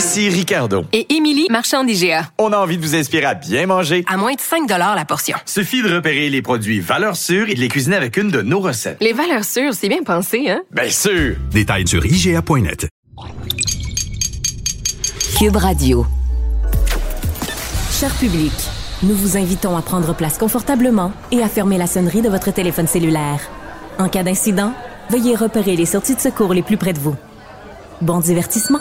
Ici Ricardo. Et Émilie, marchand d'IGA. On a envie de vous inspirer à bien manger. À moins de 5 la portion. Suffit de repérer les produits valeurs sûres et de les cuisiner avec une de nos recettes. Les valeurs sûres, c'est bien pensé, hein? Bien sûr! Détails sur IGA.net. Cube Radio. Cher public, nous vous invitons à prendre place confortablement et à fermer la sonnerie de votre téléphone cellulaire. En cas d'incident, veuillez repérer les sorties de secours les plus près de vous. Bon divertissement.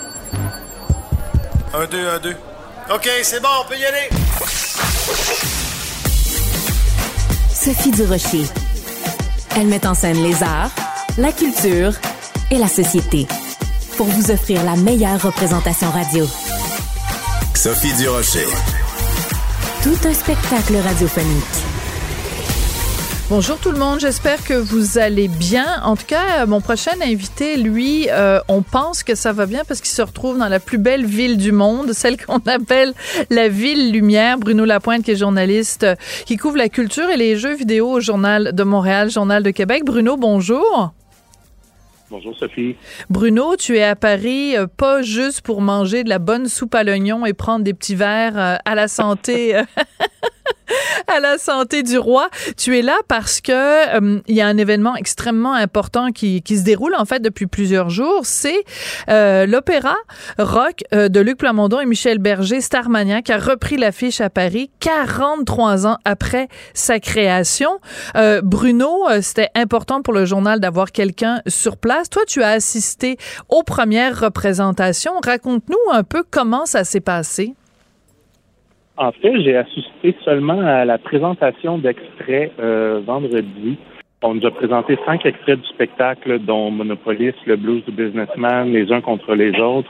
Un, deux, un, deux. OK, c'est bon, on peut y aller. Sophie Durocher. Elle met en scène les arts, la culture et la société pour vous offrir la meilleure représentation radio. Sophie Durocher. Tout un spectacle radiophonique. Bonjour tout le monde, j'espère que vous allez bien. En tout cas, mon prochain invité, lui, euh, on pense que ça va bien parce qu'il se retrouve dans la plus belle ville du monde, celle qu'on appelle la ville lumière. Bruno Lapointe, qui est journaliste, euh, qui couvre la culture et les jeux vidéo au Journal de Montréal, Journal de Québec. Bruno, bonjour. Bonjour Sophie. Bruno, tu es à Paris euh, pas juste pour manger de la bonne soupe à l'oignon et prendre des petits verres à la santé à la santé du roi. Tu es là parce que euh, il y a un événement extrêmement important qui, qui se déroule en fait depuis plusieurs jours. C'est euh, l'opéra rock euh, de Luc Plamondon et Michel Berger, Starmania, qui a repris l'affiche à Paris 43 ans après sa création. Bruno, c'était important pour le journal d'avoir quelqu'un sur place. Toi, tu as assisté aux premières représentations. Raconte-nous un peu comment ça s'est passé. En fait, j'ai assisté seulement à la présentation d'extraits euh, vendredi. On nous a présenté cinq extraits du spectacle, dont Monopolis, le blues du businessman, les uns contre les autres.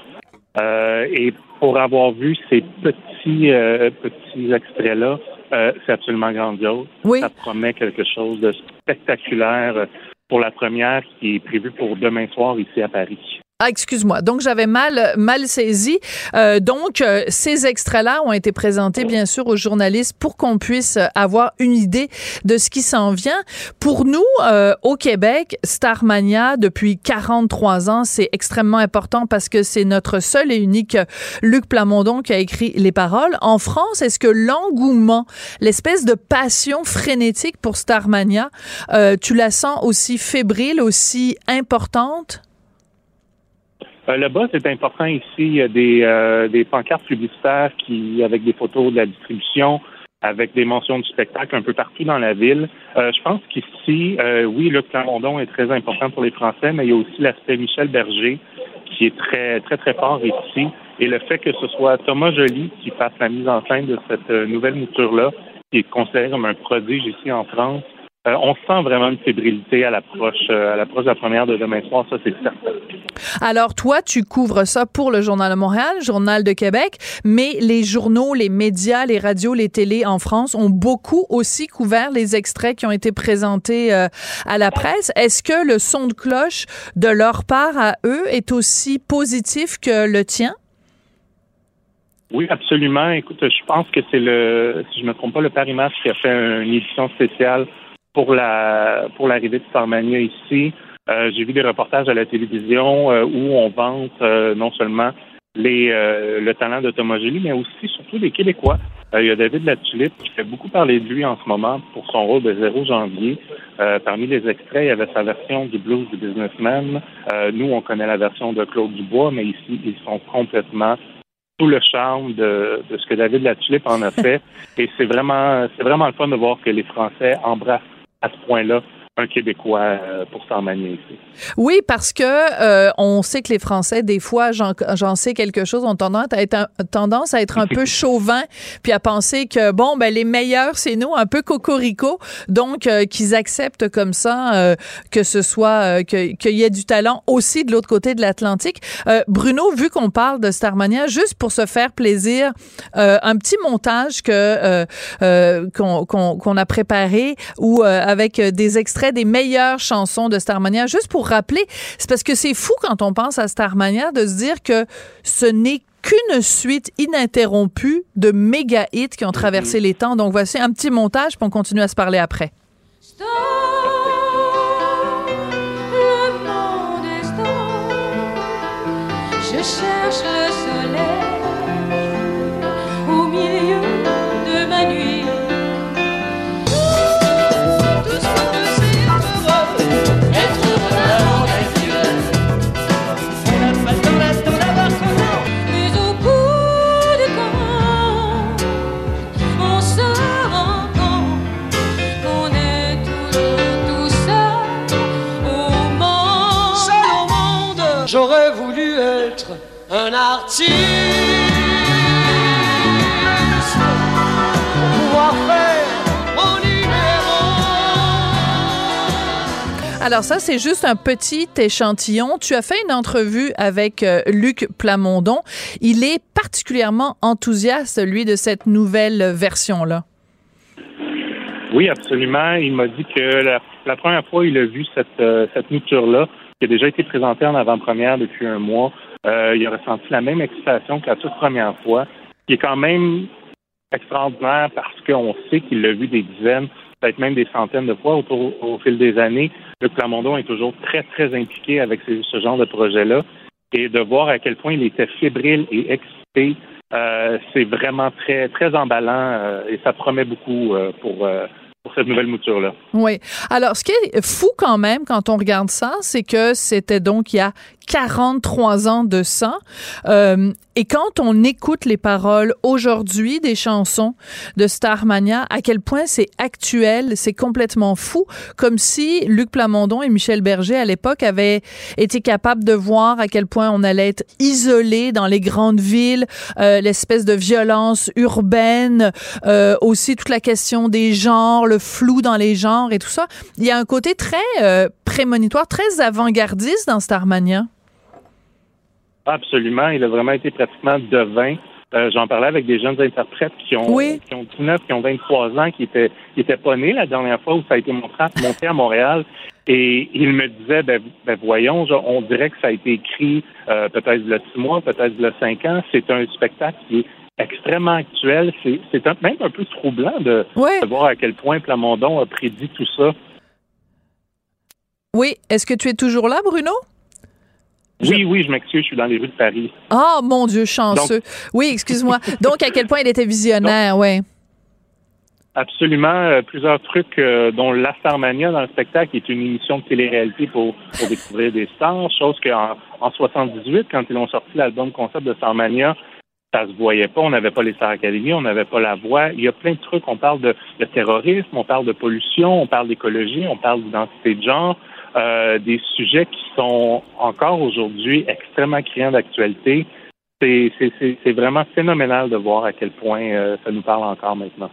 Euh, et pour avoir vu ces petits euh, petits extraits-là, c'est absolument grandiose. Oui. Ça promet quelque chose de spectaculaire pour la première qui est prévue pour demain soir ici à Paris. Ah, excuse-moi. Donc, j'avais mal, mal saisi. Euh, donc, euh, ces extraits-là ont été présentés, bien sûr, aux journalistes pour qu'on puisse avoir une idée de ce qui s'en vient. Pour nous, euh, au Québec, Starmania, depuis 43 ans, c'est extrêmement important parce que c'est notre seul et unique Luc Plamondon qui a écrit les paroles. En France, est-ce que l'engouement, l'espèce de passion frénétique pour Starmania, tu la sens aussi fébrile, aussi importante? Euh, le bas, c'est important ici. Il y a des, euh, des pancartes publicitaires qui, avec des photos de la distribution, avec des mentions du spectacle un peu partout dans la ville. Euh, je pense qu'ici, oui, le Clamondon est très important pour les Français, mais il y a aussi l'aspect Michel Berger qui est très, très, très fort ici. Et le fait que ce soit Thomas Joly qui fasse la mise en scène de cette nouvelle mouture-là, qui est considéré comme un prodige ici en France, euh, on sent vraiment une fébrilité à l'approche euh, à l'approche de la première de demain soir, ça c'est certain. Alors toi, tu couvres ça pour le Journal de Montréal, Journal de Québec, mais les journaux, les médias, les radios, les télés en France ont beaucoup aussi couvert les extraits qui ont été présentés euh, à la presse. Est-ce que le son de cloche de leur part à eux est aussi positif que le tien? Oui, absolument. Écoute, je pense que c'est le, si je me trompe pas, le Paris Match qui a fait une édition spéciale pour la pour l'arrivée de Starmania ici. Euh, j'ai vu des reportages à la télévision euh, où on vante euh, non seulement les le talent de Thomas mais aussi surtout des Québécois. il y a David Latulippe qui fait beaucoup parler de lui en ce moment pour son rôle de 0 janvier. parmi les extraits, il y avait sa version du blues du businessman. nous, on connaît la version de Claude Dubois, mais ici, ils sont complètement tout le charme de, de ce que David Latulippe en a fait. Et c'est vraiment, c'est vraiment le fun de voir que les Français embrassent à ce point-là un Québécois euh, pour ici. Oui, parce que euh, on sait que les Français, des fois, j'en sais quelque chose, ont tendance à être un, tendance à être un peu chauvin, puis à penser que bon, ben les meilleurs, c'est nous, un peu cocorico, donc euh, qu'ils acceptent comme ça que ce soit qu'il y ait du talent aussi de l'autre côté de l'Atlantique. Bruno, vu qu'on parle de Starmania, juste pour se faire plaisir, un petit montage que qu'on a préparé ou avec des extraits des meilleures chansons de Starmania. Juste pour rappeler, c'est parce que c'est fou quand on pense à Starmania de se dire que ce n'est qu'une suite ininterrompue de méga hits qui ont traversé les temps. Donc voici un petit montage, puis on continue à se parler après. Je cherche Alors ça, c'est juste un petit échantillon. Tu as fait une entrevue avec euh, Luc Plamondon. Il est particulièrement enthousiaste, lui, de cette nouvelle version-là. Oui, absolument. Il m'a dit que la, la première fois il a vu cette, euh, cette mouture-là, qui a déjà été présentée en avant-première depuis un mois, euh, il a ressenti la même excitation que la toute première fois, qui est quand même extraordinaire parce qu'on sait qu'il l'a vu des dizaines, peut-être même des centaines de fois au fil des années. Luc Plamondon est toujours très, très impliqué avec ce, genre de projet-là. Et de voir à quel point il était fébrile et excité, euh, c'est vraiment très, très emballant euh, et ça promet beaucoup pour, pour cette nouvelle mouture-là. Oui. Alors, ce qui est fou quand même quand on regarde ça, c'est que c'était donc il y a 43 ans de ça. Euh, et quand on écoute les paroles aujourd'hui des chansons de Starmania, à quel point c'est actuel, c'est complètement fou, comme si Luc Plamondon et Michel Berger à l'époque avaient été capables de voir à quel point on allait être isolé dans les grandes villes, euh, l'espèce de violence urbaine, euh, aussi toute la question des genres, le flou dans les genres et tout ça. Il y a un côté très euh, prémonitoire, très avant-gardiste dans Starmania. Absolument. Il a vraiment été pratiquement devin. Euh, J'en parlais avec des jeunes interprètes qui ont, Oui. qui ont 19, qui ont 23 ans, qui étaient, qui étaient pas nés la dernière fois où ça a été montré, monté à Montréal. Et il me disait, ben, ben voyons, genre, on dirait que ça a été écrit euh, peut-être il y a six mois, peut-être il y a cinq ans. C'est un spectacle qui est extrêmement actuel. C'est même un peu troublant de, Ouais. de voir à quel point Plamondon a prédit tout ça. Oui. Est-ce que tu es toujours là, Bruno? Oui, oui, je m'excuse, je suis dans les rues de Paris. Ah, mon Dieu, chanceux. oui, excuse-moi. Donc, à quel point il était visionnaire, ouais. Absolument. euh, plusieurs trucs, euh, dont La Starmania dans le spectacle est une émission de télé-réalité pour, pour découvrir des stars, chose qu'en en 78, quand ils ont sorti l'album concept de Starmania, ça se voyait pas. On n'avait pas les Star Academy, on n'avait pas la voix. Il y a plein de trucs. On parle de, de terrorisme, on parle de pollution, on parle d'écologie, on parle d'identité de genre, euh, des sujets qui sont encore aujourd'hui extrêmement criants d'actualité. C'est vraiment phénoménal de voir à quel point euh, ça nous parle encore maintenant.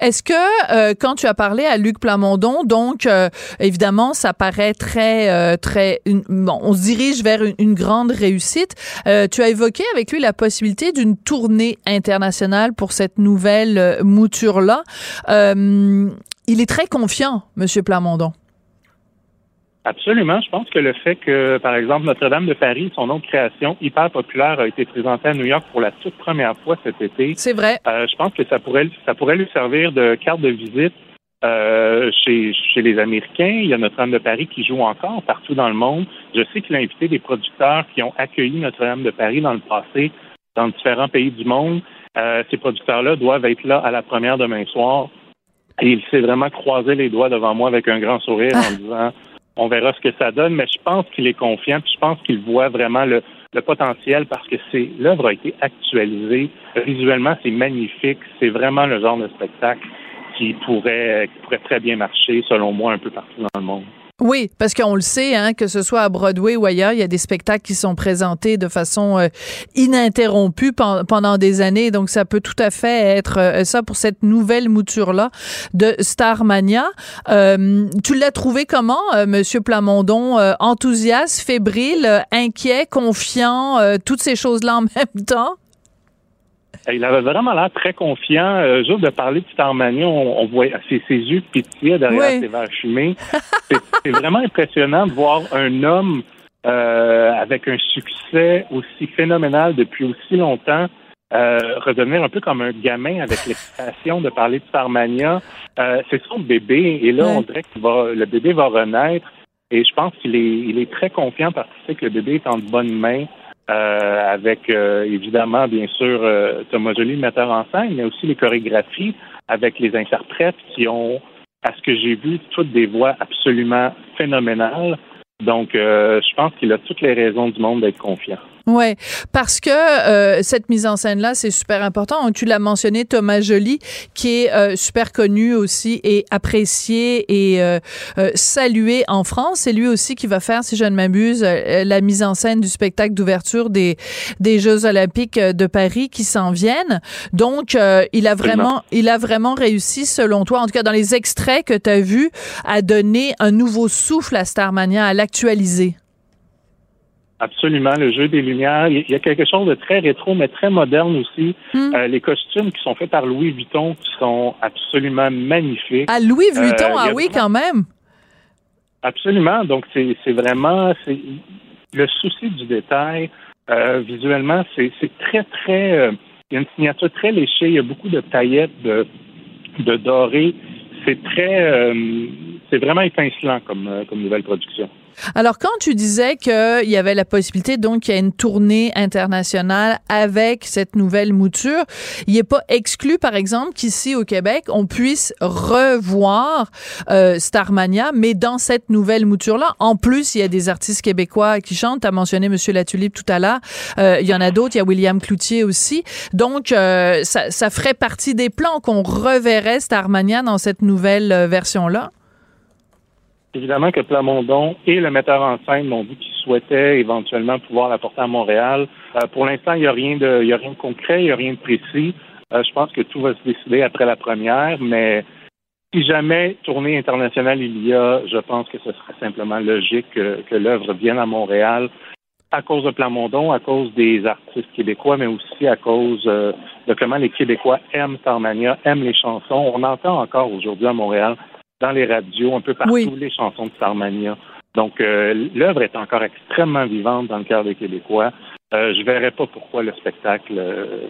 Est-ce que euh, quand tu as parlé à Luc Plamondon, donc euh, évidemment ça paraît très très très une- bon, on se dirige vers une, une grande réussite. Euh, tu as évoqué avec lui la possibilité d'une tournée internationale pour cette nouvelle euh, mouture là. il est très confiant, Monsieur Plamondon. Absolument. Je pense que le fait que, par exemple, Notre-Dame de Paris, son nom de création hyper populaire, a été présenté à New York pour la toute première fois cet été. C'est vrai. Euh, je pense que ça pourrait, ça pourrait lui servir de carte de visite euh, chez, chez les Américains. Il y a Notre-Dame de Paris qui joue encore partout dans le monde. Je sais qu'il a invité des producteurs qui ont accueilli Notre-Dame de Paris dans le passé dans différents pays du monde. Euh, ces producteurs-là doivent être là à la première demain soir. Et il s'est vraiment croisé les doigts devant moi avec un grand sourire en disant on verra ce que ça donne, mais je pense qu'il est confiant, puis je pense qu'il voit vraiment le, le potentiel parce que c'est l'œuvre a été actualisée. Visuellement, c'est magnifique. C'est vraiment le genre de spectacle qui pourrait, qui pourrait très bien marcher, selon moi, un peu partout dans le monde. Oui, parce qu'on le sait, hein, que ce soit à Broadway ou ailleurs, il y a des spectacles qui sont présentés de façon euh, ininterrompue pen- pendant des années. Donc, ça peut tout à fait être euh, ça pour cette nouvelle mouture-là de Starmania. Euh, tu l'as trouvé comment, euh, Monsieur Plamondon? Enthousiaste, fébrile, inquiet, confiant, toutes ces choses-là en même temps? Il avait vraiment l'air très confiant. Euh, juste de parler de Starmania, on, on voit ses, ses yeux pétillaient derrière Oui. ses verres fumés. C'est vraiment impressionnant de voir un homme euh, avec un succès aussi phénoménal depuis aussi longtemps euh, redevenir un peu comme un gamin avec l'excitation de parler de Starmania. Euh, c'est son bébé et là, on dirait que le bébé va renaître et je pense qu'il est, il est très confiant parce qu'il sait que le bébé est en de bonnes mains. Euh, avec euh, évidemment, bien sûr, euh, Thomas Joly, le metteur en scène, mais aussi les chorégraphies avec les interprètes qui ont, à ce que j'ai vu, toutes des voix absolument phénoménales. Donc, euh, je pense qu'il a toutes les raisons du monde d'être confiant. Ouais, parce que euh, cette mise en scène là, c'est super important. Tu l'as mentionné, Thomas Joly, qui est euh, super connu aussi et apprécié et euh, euh, salué en France. C'est lui aussi qui va faire, si je ne m'abuse, euh, la mise en scène du spectacle d'ouverture des des Jeux Olympiques euh, de Paris qui s'en viennent. Donc, euh, il a vraiment, il a vraiment réussi, selon toi, en tout cas dans les extraits que tu as vus, à donner un nouveau souffle à Starmania, à l'actualiser. Absolument, le jeu des lumières. Il y a quelque chose de très rétro, mais très moderne aussi. Hmm. Euh, les costumes qui sont faits par Louis Vuitton qui sont absolument magnifiques. À Louis Euh, Vuitton, ah oui, vraiment- quand même. Absolument. Donc, c'est vraiment le souci du détail. Euh, visuellement, c'est très, très. il y a une signature très léchée. Il y a beaucoup de paillettes, de, de doré. C'est très. c'est vraiment étincelant comme, comme nouvelle production. Alors, quand tu disais qu'il y avait la possibilité, donc, qu'il y a une tournée internationale avec cette nouvelle mouture, il n'est pas exclu, par exemple, qu'ici au Québec, on puisse revoir euh, Starmania, mais dans cette nouvelle mouture-là. En plus, il y a des artistes québécois qui chantent. Tu as mentionné Monsieur Latulipe tout à l'heure. Euh, il y en a d'autres. Il y a William Cloutier aussi. Donc, euh, ça, ça ferait partie des plans qu'on reverrait Starmania dans cette nouvelle euh, version-là. Évidemment que Plamondon et le metteur en scène m'ont dit qu'ils souhaitaient éventuellement pouvoir l'apporter à Montréal. Euh, pour l'instant, il n'y a rien de, il a rien de concret, il n'y a rien de précis. Euh, je pense que tout va se décider après la première, mais si jamais tournée internationale il y a, je pense que ce serait simplement logique que, l'œuvre vienne à Montréal à cause de Plamondon, à cause des artistes québécois, mais aussi à cause euh, de comment les Québécois aiment Starmania, aiment les chansons. On entend encore aujourd'hui à Montréal dans les radios, un peu partout, Oui. les chansons de Starmania. Donc, euh, l'œuvre est encore extrêmement vivante dans le cœur des Québécois. Euh, je verrais pas pourquoi le spectacle euh,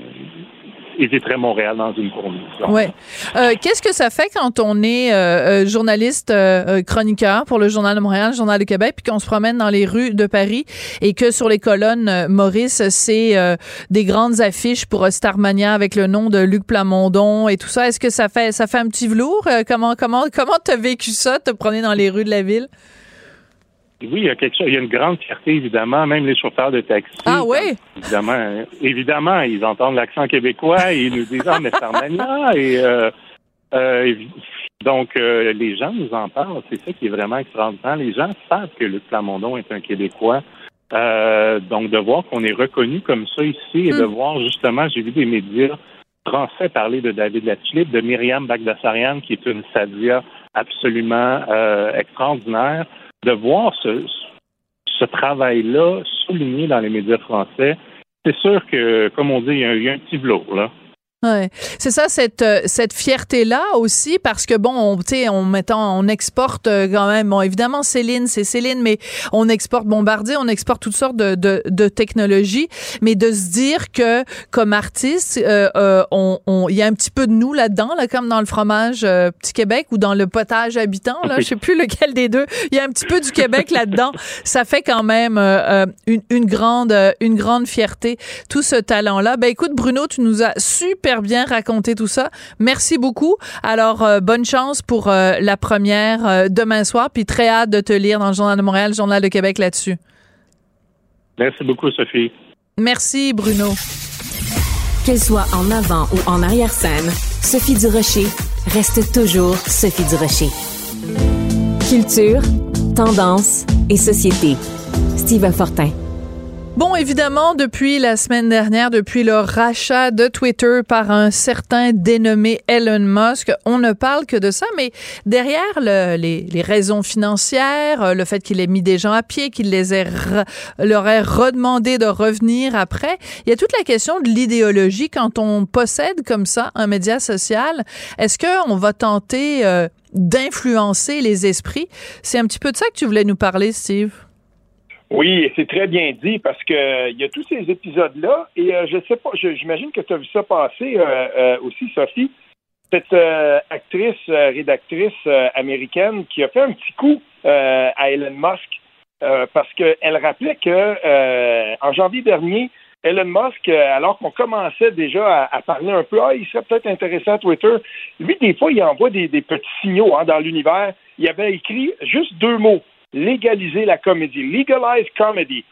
éviterait Montréal dans une tournée. Ouais. Euh, Qu'est-ce que ça fait quand on est euh, journaliste chroniqueur pour le Journal de Montréal, le Journal de Québec, puis qu'on se promène dans les rues de Paris et que sur les colonnes, Maurice, c'est des grandes affiches pour Starmania avec le nom de Luc Plamondon et tout ça. Est-ce que ça fait ça fait un petit velours? Comment comment comment t'as vécu ça, te promener dans les rues de la ville? Oui, il y a quelque chose. Il y a une grande fierté, évidemment. Même les chauffeurs de taxi. Ah ouais? Évidemment, euh, évidemment, ils entendent l'accent québécois et ils nous disent Ah, mais Starmania. Et, euh, euh, donc, euh, les gens nous en parlent. C'est ça qui est vraiment extraordinaire. Les gens savent que Luc Plamondon est un Québécois. Donc, de voir qu'on est reconnu comme ça ici et de voir justement, j'ai vu des médias français parler de David Latulippe, de Myriam Bagdasarian, qui est une sadia absolument extraordinaire, de voir ce, ce travail-là souligné dans les médias français, c'est sûr que, comme on dit, il y a, un- un petit velours, là. Ouais, c'est ça cette euh, cette fierté là aussi parce que bon, on, tu on mettant on exporte euh, quand même bon évidemment Céline, c'est Céline mais on exporte Bombardier, on exporte toutes sortes de de, de technologies, mais de se dire que comme artiste euh, euh, on on- il y a un petit peu de nous là-dedans là comme dans le fromage euh, Petit Québec ou dans le potage habitant là, je sais plus lequel des deux, il y a un petit peu du Québec là-dedans. Ça fait quand même une une grande une grande fierté tout ce talent là. Ben écoute Bruno, tu nous as super bien raconté tout ça. Merci beaucoup. Alors, euh, bonne chance pour euh, la première euh, demain soir. Puis très hâte de te lire dans le Journal de Montréal, le Journal de Québec là-dessus. Merci beaucoup, Sophie. Merci, Bruno. Qu'elle soit en avant ou en arrière-scène, Sophie Durocher reste toujours Sophie Durocher. Culture, tendance et société. Steve Fortin. Bon, évidemment, depuis la semaine dernière, depuis le rachat de Twitter par un certain dénommé Elon Musk, on ne parle que de ça, mais derrière le- les, raisons financières, euh, le fait qu'il ait mis des gens à pied, qu'il les ait leur ait redemandé de revenir après, il y a toute la question de l'idéologie quand on possède comme ça un média social. Est-ce qu'on va tenter euh, d'influencer les esprits? C'est un petit peu de ça que tu voulais nous parler, Steve. Oui, c'est très bien dit parce que il y a tous ces épisodes-là et euh, je sais pas, j'imagine que tu as vu ça passer euh, euh, aussi, Sophie. Cette euh, actrice, rédactrice américaine qui a fait un petit coup à Elon Musk parce qu'elle rappelait que en janvier dernier, Elon Musk, alors qu'on commençait déjà à, parler un peu, ah, il serait peut-être intéressant à Twitter, lui, des fois, il envoie des, des petits signaux hein, dans l'univers. Il avait écrit juste deux mots légaliser la comédie, legalize comedy.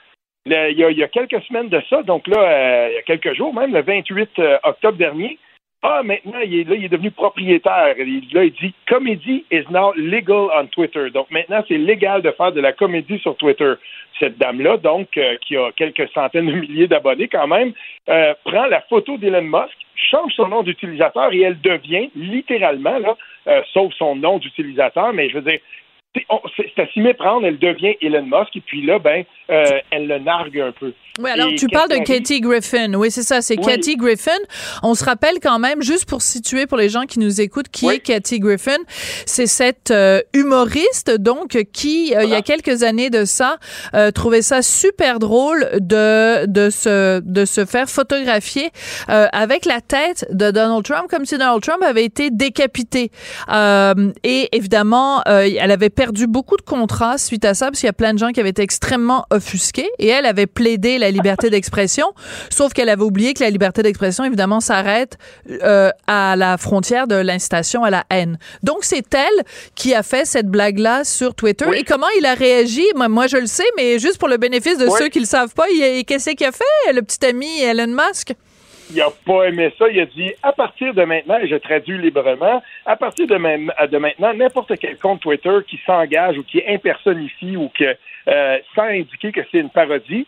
Il, y a, quelques semaines de ça, donc là, euh, il y a quelques jours même, le 28 euh, octobre dernier, ah, maintenant, il est, devenu propriétaire. Il, là, il dit Comedy is now legal on Twitter. Donc maintenant, c'est légal de faire de la comédie sur Twitter. Cette dame-là, donc, euh, qui a quelques centaines de milliers d'abonnés quand même, prend la photo d'Elon Musk, change son nom d'utilisateur et elle devient littéralement, là, sauf son nom d'utilisateur, mais je veux dire, c'est à s'y méprendre, elle devient Elon Musk et puis là, ben, euh, elle le nargue un peu. Oui, alors Et tu parles de? Katie Griffin. Oui, c'est ça, c'est Oui. Katie Griffin. On se rappelle quand même, juste pour situer pour les gens qui nous écoutent, qui est Katie Griffin? C'est cette euh, humoriste, donc, qui, euh, il y a quelques années de ça, euh, trouvait ça super drôle de, de, se, de se faire photographier euh, avec la tête de Donald Trump, comme si Donald Trump avait été décapité. Euh, et évidemment, euh, elle avait perdu beaucoup de contrats suite à ça, parce qu'il y a plein de gens qui avaient été extrêmement offusqués. Et elle avait plaidé la liberté d'expression, sauf qu'elle avait oublié que la liberté d'expression, évidemment, s'arrête euh, à la frontière de l'incitation à la haine. Donc, c'est elle qui a fait cette blague-là sur Twitter. Et comment il a réagi? Moi, moi, je le sais, mais juste pour le bénéfice de Oui. ceux qui le savent pas, qu'est-ce qu'il a fait, le petit ami Elon Musk? Il a pas aimé ça. Il a dit à partir de maintenant, et je traduis librement, à partir de, même- de maintenant, n'importe quel compte Twitter qui s'engage ou qui impersonnifie ou que euh, sans indiquer que c'est une parodie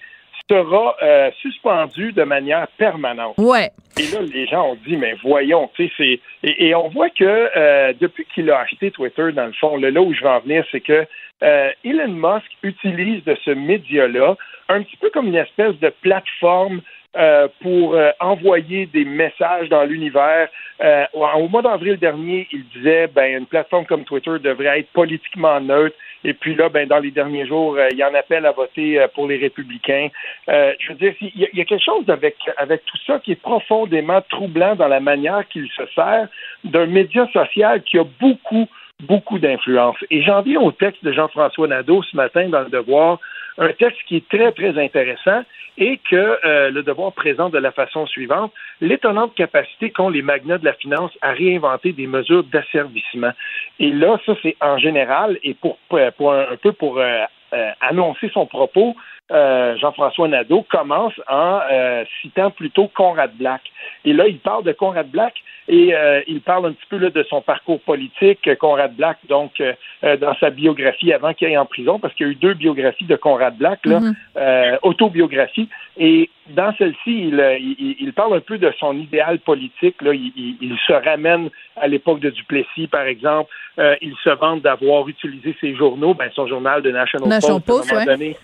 sera euh, suspendu de manière permanente. Ouais. Et là, les gens ont dit, mais voyons, tu sais, c'est. Et, et on voit que euh, depuis qu'il a acheté Twitter, dans le fond, là, là où je vais en venir, c'est que euh, Elon Musk utilise de ce média-là un petit peu comme une espèce de plateforme euh, pour euh, envoyer des messages dans l'univers. Euh, au au mois d'avril dernier, il disait ben une plateforme comme Twitter devrait être politiquement neutre. Et puis là, ben dans les derniers jours, euh, il en appelle à voter euh, pour les républicains. Euh, je veux dire, y, il y a quelque chose avec avec tout ça qui est profondément troublant dans la manière qu'il se sert d'un média social qui a beaucoup beaucoup d'influence. Et j'en viens au texte de Jean-François Nadeau ce matin dans Le Devoir, un texte qui est très, très intéressant et que euh, Le Devoir présente de la façon suivante, l'étonnante capacité qu'ont les magnats de la finance à réinventer des mesures d'asservissement. Et là, ça, c'est en général, et pour, pour un, un peu pour euh, euh, annoncer son propos, euh, Jean-François Nadeau commence en euh, citant plutôt Conrad Black. Et là, il parle de Conrad Black et euh, il parle un petit peu là, de son parcours politique. Conrad Black, donc, euh, euh, dans sa biographie avant qu'il aille en prison, parce qu'il y a eu deux biographies de Conrad Black, là, Mhm. euh, autobiographie. Et dans celle-ci, il, il, il parle un peu de son idéal politique. Là. Il, il- se ramène à l'époque de Duplessis, par exemple. Euh, il se vante d'avoir utilisé ses journaux, ben, son journal de National, National Post, à un moment ouais. donné,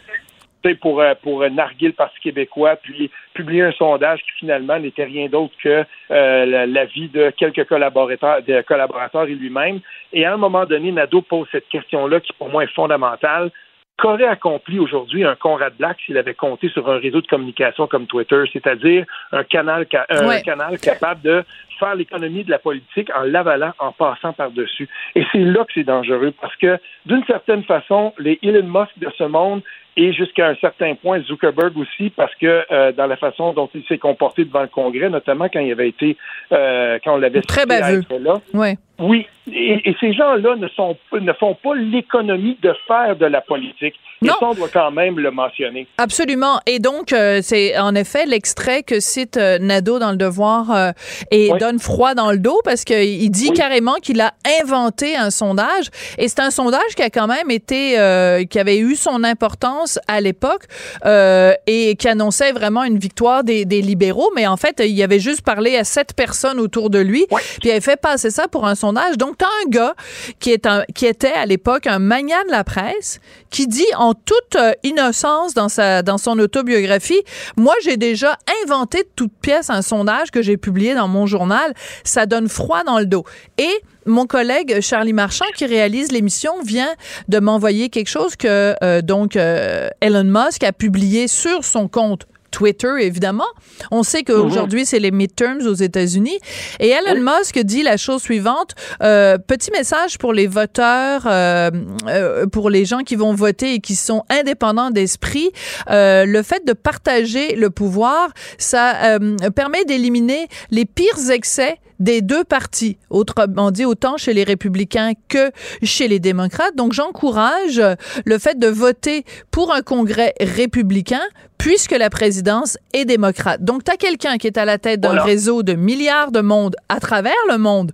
pour, euh, pour euh, narguer le Parti québécois, puis publier un sondage qui finalement n'était rien d'autre que euh, la- l'avis de quelques collaborateurs, de collaborateurs et lui-même. Et à un moment donné, Nadeau pose cette question-là qui pour moi est fondamentale. Qu'aurait accompli aujourd'hui un Conrad Black s'il avait compté sur un réseau de communication comme Twitter, c'est-à-dire un canal, ca- un Ouais. canal capable de faire l'économie de la politique en l'avalant, en passant par-dessus? Et c'est là que c'est dangereux parce que, d'une certaine façon, les Elon Musk de ce monde, et jusqu'à un certain point Zuckerberg aussi, parce que euh, dans la façon dont il s'est comporté devant le Congrès, notamment quand il avait été, euh, quand on l'avait Très baveux. là. Ouais. Oui, et, et ces gens-là ne sont ne font pas l'économie de faire de la politique. Et Non. ça, on doit quand même le mentionner. Absolument. Et donc, euh, c'est en effet l'extrait que cite euh, Nadeau dans Le Devoir euh, et Oui. donne froid dans le dos parce qu'il dit carrément qu'il a inventé un sondage. Et c'est un sondage qui a quand même été, euh, qui avait eu son importance à l'époque euh, et qui annonçait vraiment une victoire des, des libéraux. Mais en fait, il avait juste parlé à sept personnes autour de lui. Puis il avait fait passer ça pour un sondage. Donc, t'as un gars qui, est un, qui était à l'époque un magnat de la presse qui dit en toute euh, innocence dans, sa, dans son autobiographie, moi j'ai déjà inventé de toute pièce un sondage que j'ai publié dans mon journal, ça donne froid dans le dos. Et mon collègue Charlie Marchand qui réalise l'émission vient de m'envoyer quelque chose que euh, donc euh, Elon Musk a publié sur son compte Twitter, évidemment. On sait qu'aujourd'hui, c'est les midterms aux États-Unis. Et Elon Musk dit la chose suivante. euh, petit message pour les voteurs, euh, euh, pour les gens qui vont voter et qui sont indépendants d'esprit. Euh, le fait de partager le pouvoir, ça euh, permet d'éliminer les pires excès des deux partis, autrement dit autant chez les républicains que chez les démocrates. Donc j'encourage le fait de voter pour un congrès républicain puisque la présidence est démocrate. Donc tu as quelqu'un qui est à la tête d'un Voilà. réseau de milliards de monde à travers le monde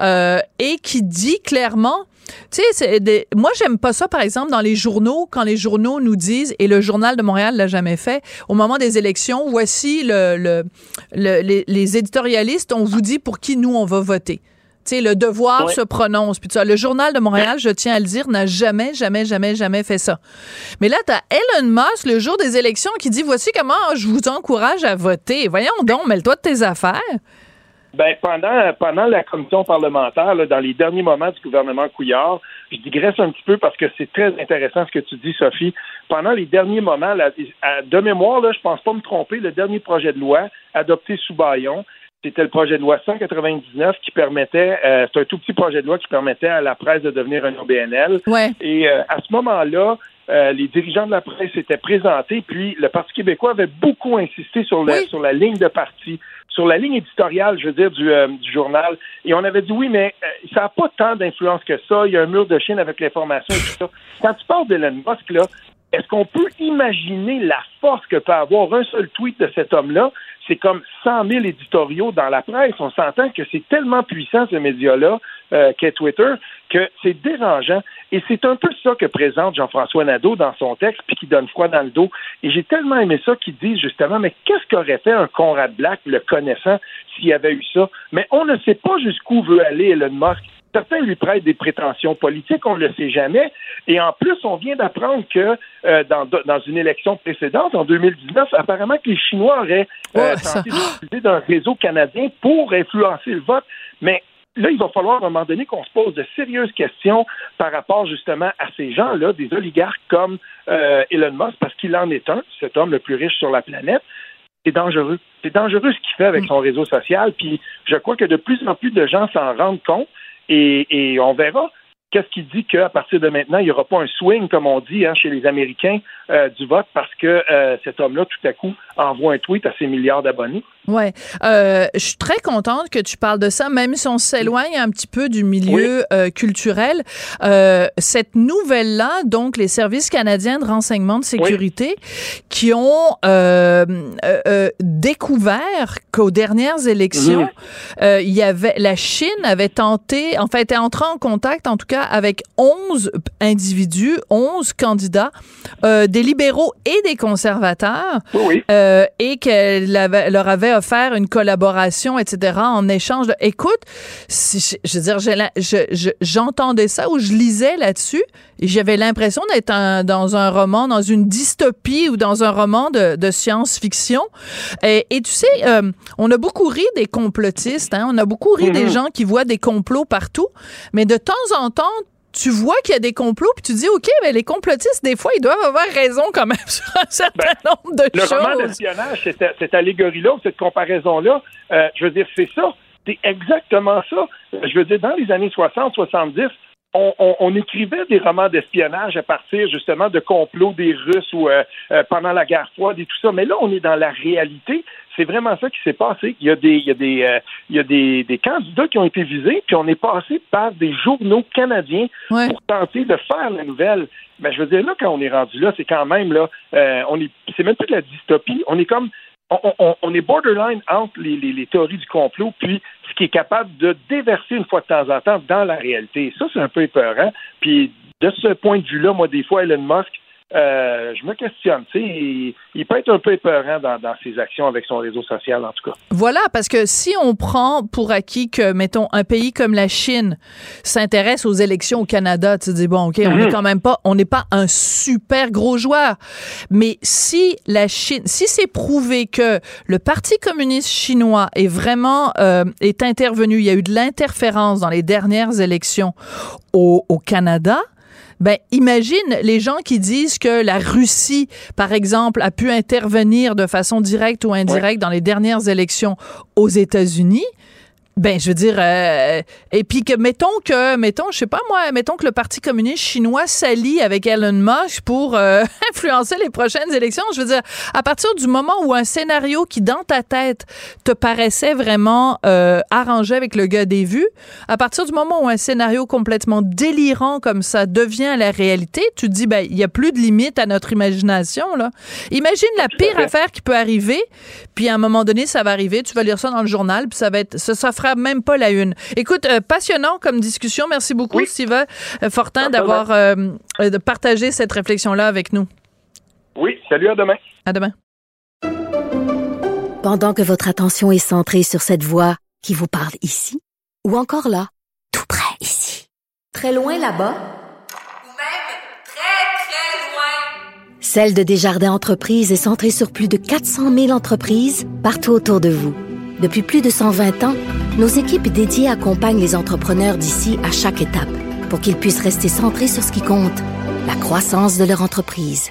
euh, et qui dit clairement tu sais, c'est des- moi, j'aime pas ça, par exemple, dans les journaux, quand les journaux nous disent, et le Journal de Montréal l'a jamais fait, au moment des élections, voici le, le, le- les, les éditorialistes, on vous dit pour qui nous, on va voter. Tu sais, le devoir Ouais. se prononce. Puis ça. Le Journal de Montréal, je tiens à le dire, n'a jamais, jamais, jamais, jamais fait ça. Mais là, t'as Elon Musk, le jour des élections, qui dit, voici comment je vous encourage à voter. Voyons donc, mêle-toi de tes affaires. Ben, pendant, pendant la commission parlementaire, là, dans les derniers moments du gouvernement Couillard, je digresse un petit peu parce que c'est très intéressant ce que tu dis, Sophie. Pendant les derniers moments, là, de mémoire, là, je pense pas me tromper, le dernier projet de loi adopté sous Bayon, c'était le projet de loi 199 qui permettait, euh, c'est un tout petit projet de loi qui permettait à la presse de devenir un OBNL. Ouais. Et euh, à ce moment-là, euh, les dirigeants de la presse s'étaient présentés, puis le Parti québécois avait beaucoup insisté sur, le- Oui. sur la ligne de parti, sur la ligne éditoriale, je veux dire, du, euh, du journal. Et on avait dit oui, mais euh, ça n'a pas tant d'influence que ça. Il y a un mur de Chine avec l'information et tout ça. Quand tu parles d'Elon Musk, là, est-ce qu'on peut imaginer la force que peut avoir un seul tweet de cet homme-là? C'est comme 100 000 éditoriaux dans la presse. On s'entend que c'est tellement puissant, ce média-là, euh, qu'est Twitter, que c'est dérangeant. Et c'est un peu ça que présente Jean-François Nadeau dans son texte, puis qui donne froid dans le dos. Et j'ai tellement aimé ça qu'il dit justement, mais qu'est-ce qu'aurait fait un Conrad Black, le connaissant, s'il y avait eu ça? Mais on ne sait pas jusqu'où veut aller Elon Musk. Certains lui prêtent des prétentions politiques, on ne le sait jamais. Et en plus, on vient d'apprendre que euh, dans, dans une élection précédente, en 2019, apparemment que les Chinois auraient euh, tenté d'utiliser d'un réseau canadien pour influencer le vote. Mais là, il va falloir à un moment donné qu'on se pose de sérieuses questions par rapport justement à ces gens-là, des oligarques comme euh, Elon Musk, parce qu'il en est un, cet homme le plus riche sur la planète. C'est dangereux. C'est dangereux ce qu'il fait avec son réseau social. Puis je crois que de plus en plus de gens s'en rendent compte et, et on verra. Qu'est-ce qui dit qu'à partir de maintenant, il n'y aura pas un swing, comme on dit, hein, chez les Américains euh, du vote parce que euh, cet homme-là, tout à coup, envoie un tweet à ses milliards d'abonnés? Ouais, euh, je suis très contente que tu parles de ça, même si on s'éloigne un petit peu du milieu euh, culturel. Euh, cette nouvelle-là, donc les services canadiens de renseignement de sécurité, qui ont euh, euh, euh, découvert qu'aux dernières élections, Mhm. euh, il y avait la Chine avait tenté, en fait, était entrée en contact, en tout cas, avec 11 individus, 11 candidats, euh, des libéraux et des conservateurs, euh, et qu'elle leur avait offert une collaboration, etc., en échange de... Écoute, si- je veux dire, je- je- j'entendais ça ou je lisais là-dessus, et j'avais l'impression d'être dans un roman, dans une dystopie ou dans un roman de, de science-fiction. Et, et tu sais, euh, on a beaucoup ri des complotistes, hein, on a beaucoup ri des Mhm. gens qui voient des complots partout, mais de temps en temps, tu vois qu'il y a des complots, puis tu dis, OK, mais les complotistes, des fois, ils doivent avoir raison quand même sur un certain nombre de Le roman choses. d'espionnage, cette, cette allégorie-là, ou cette comparaison-là, euh, je veux dire, c'est ça. C'est exactement ça. Je veux dire, dans les années 60, 70, on, on- on écrivait des romans d'espionnage à partir justement de complots des Russes ou euh, euh, pendant la guerre froide et tout ça. Mais là, on est dans la réalité. C'est vraiment ça qui s'est passé. Il y a des, il y a des, euh, il y a des, des candidats qui ont été visés, puis on est passé par des journaux canadiens pour tenter de faire la nouvelle. Mais je veux dire là, quand on est rendu là, c'est quand même là, euh, on est, c'est même plus de la dystopie. On est comme on, on- on est borderline entre les, les- les théories du complot puis ce qui est capable de déverser une fois de temps en temps dans la réalité. Ça, c'est un peu épeurant. Puis de ce point de vue-là, moi, des fois, Elon Musk, euh, je me questionne. Tu sais, il, il peut être un peu épeurant dans, dans ses actions avec son réseau social, en tout cas. Voilà, parce que si on prend pour acquis que, mettons, un pays comme la Chine s'intéresse aux élections au Canada, tu te dis, bon, OK, on Mhm. est quand même pas, on n'est pas un super gros joueur. Mais si la Chine, si c'est prouvé que le Parti communiste chinois est vraiment, euh, est intervenu, il y a eu de l'interférence dans les dernières élections au, au Canada, ben, imagine les gens qui disent que la Russie, par exemple, a pu intervenir de façon directe ou indirecte dans les dernières élections aux États-Unis. Ben, je veux dire, euh, et puis que mettons que, mettons, je sais pas moi, mettons que le Parti communiste chinois s'allie avec Elon Musk pour euh, influencer les prochaines élections. Je veux dire, à partir du moment où un scénario qui dans ta tête te paraissait vraiment euh, arrangé avec le gars des vues, à partir du moment où un scénario complètement délirant comme ça devient la réalité, tu te dis, ben, il y a plus de limite à notre imagination là. Imagine la pire affaire qui peut arriver, puis à un moment donné, ça va arriver, tu vas lire ça dans le journal, puis ça va être, ça, ça fera même pas la une. Écoute, euh, passionnant comme discussion. Merci beaucoup, Steven euh, Fortin, d'avoir euh, euh, de partager cette réflexion-là avec nous. Oui, salut, à demain. À demain. Pendant que votre attention est centrée sur cette voix qui vous parle ici, ou encore là, tout près ici, très loin là-bas, Celle de Desjardins Entreprises est centrée sur plus de 400 000 entreprises partout autour de vous. Depuis plus de 120 ans, nos équipes dédiées accompagnent les entrepreneurs d'ici à chaque étape pour qu'ils puissent rester centrés sur ce qui compte, la croissance de leur entreprise.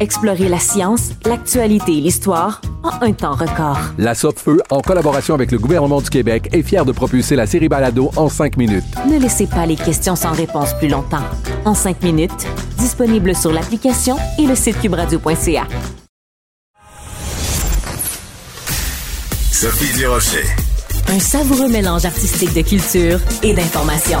Explorez la science, l'actualité et l'histoire en un temps record. La Feu, en collaboration avec le gouvernement du Québec, est fière de propulser la série Balado en cinq minutes. Ne laissez pas les questions sans réponse plus longtemps. En cinq minutes, disponible sur l'application et le site cubradio.ca. Sophie Durocher. Un savoureux mélange artistique de culture et d'information.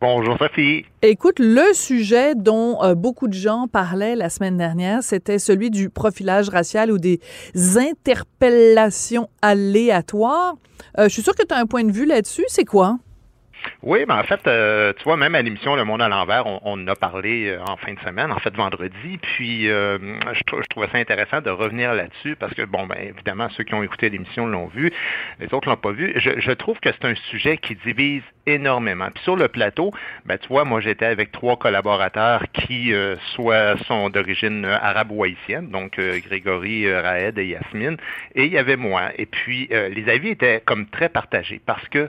Bonjour Sophie. Écoute, le sujet dont euh, beaucoup de gens parlaient la semaine dernière, c'était celui du profilage racial ou des interpellations aléatoires. Euh, je suis sûre que tu as un point de vue là-dessus. C'est quoi? Oui, mais en fait, euh, tu vois, même à l'émission Le Monde à l'envers, on, on en a parlé euh, en fin de semaine, en fait vendredi, puis euh, je, trou- je trouvais ça intéressant de revenir là-dessus parce que, bon, ben évidemment, ceux qui ont écouté l'émission l'ont vu, les autres l'ont pas vu. Je, je trouve que c'est un sujet qui divise énormément. Puis sur le plateau, ben tu vois, moi j'étais avec trois collaborateurs qui euh, soit sont d'origine arabe ou haïtienne, donc euh, Grégory, euh, Raed et Yasmine, et il y avait moi. Et puis les avis étaient comme très partagés parce que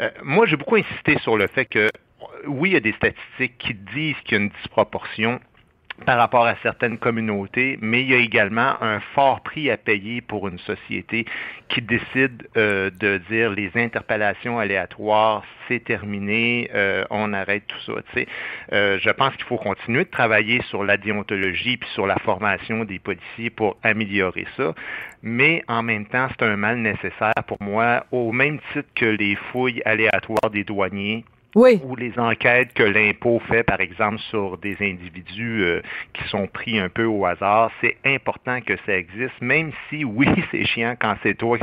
euh, moi, j'ai beaucoup insisté sur le fait que, oui, il y a des statistiques qui disent qu'il y a une disproportion par rapport à certaines communautés, mais il y a également un fort prix à payer pour une société qui décide euh, de dire les interpellations aléatoires, c'est terminé, euh, on arrête tout ça. Tu sais. Euh, je pense qu'il faut continuer de travailler sur la déontologie puis sur la formation des policiers pour améliorer ça, mais en même temps, c'est un mal nécessaire pour moi, au même titre que les fouilles aléatoires des douaniers Oui. Ou les enquêtes que l'impôt fait, par exemple, sur des individus euh, qui sont pris un peu au hasard, c'est important que ça existe, même si, oui, c'est chiant quand c'est toi,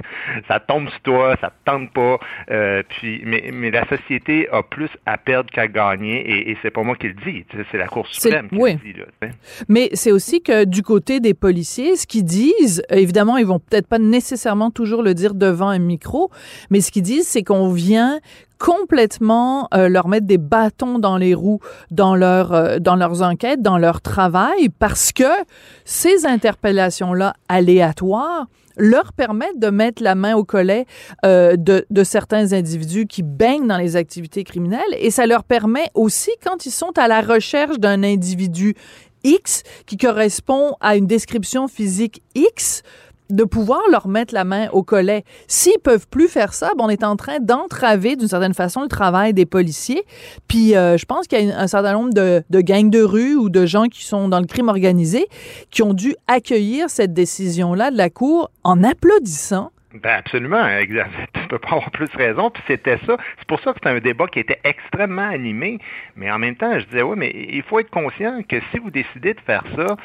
ça tombe sur toi, ça te tente pas, euh, puis, mais, mais la société a plus à perdre qu'à gagner, et, et c'est pas moi qui le dis, c'est la Cour suprême qui oui. le dit. Là. Mais c'est aussi que du côté des policiers, ce qu'ils disent, euh, évidemment, ils vont peut-être pas nécessairement toujours le dire devant un micro, mais ce qu'ils disent, c'est qu'on vient complètement euh, leur mettre des bâtons dans les roues dans leur euh, dans leurs enquêtes, dans leur travail, parce que ces interpellations-là aléatoires leur permettent de mettre la main au collet euh, de, de certains individus qui baignent dans les activités criminelles. Et ça leur permet aussi, quand ils sont à la recherche d'un individu X qui correspond à une description physique X, de pouvoir leur mettre la main au collet. S'ils peuvent plus faire ça, ben, on est en train d'entraver d'une certaine façon le travail des policiers. Puis euh, je pense qu'il y a un certain nombre de, de gangs de rue ou de gens qui sont dans le crime organisé qui ont dû accueillir cette décision-là de la Cour en applaudissant. Ben absolument, tu peux pas avoir plus raison. Puis c'était ça. C'est pour ça que c'est un débat qui était extrêmement animé. Mais en même temps, je disais oui, mais il faut être conscient que si vous décidez de faire ça,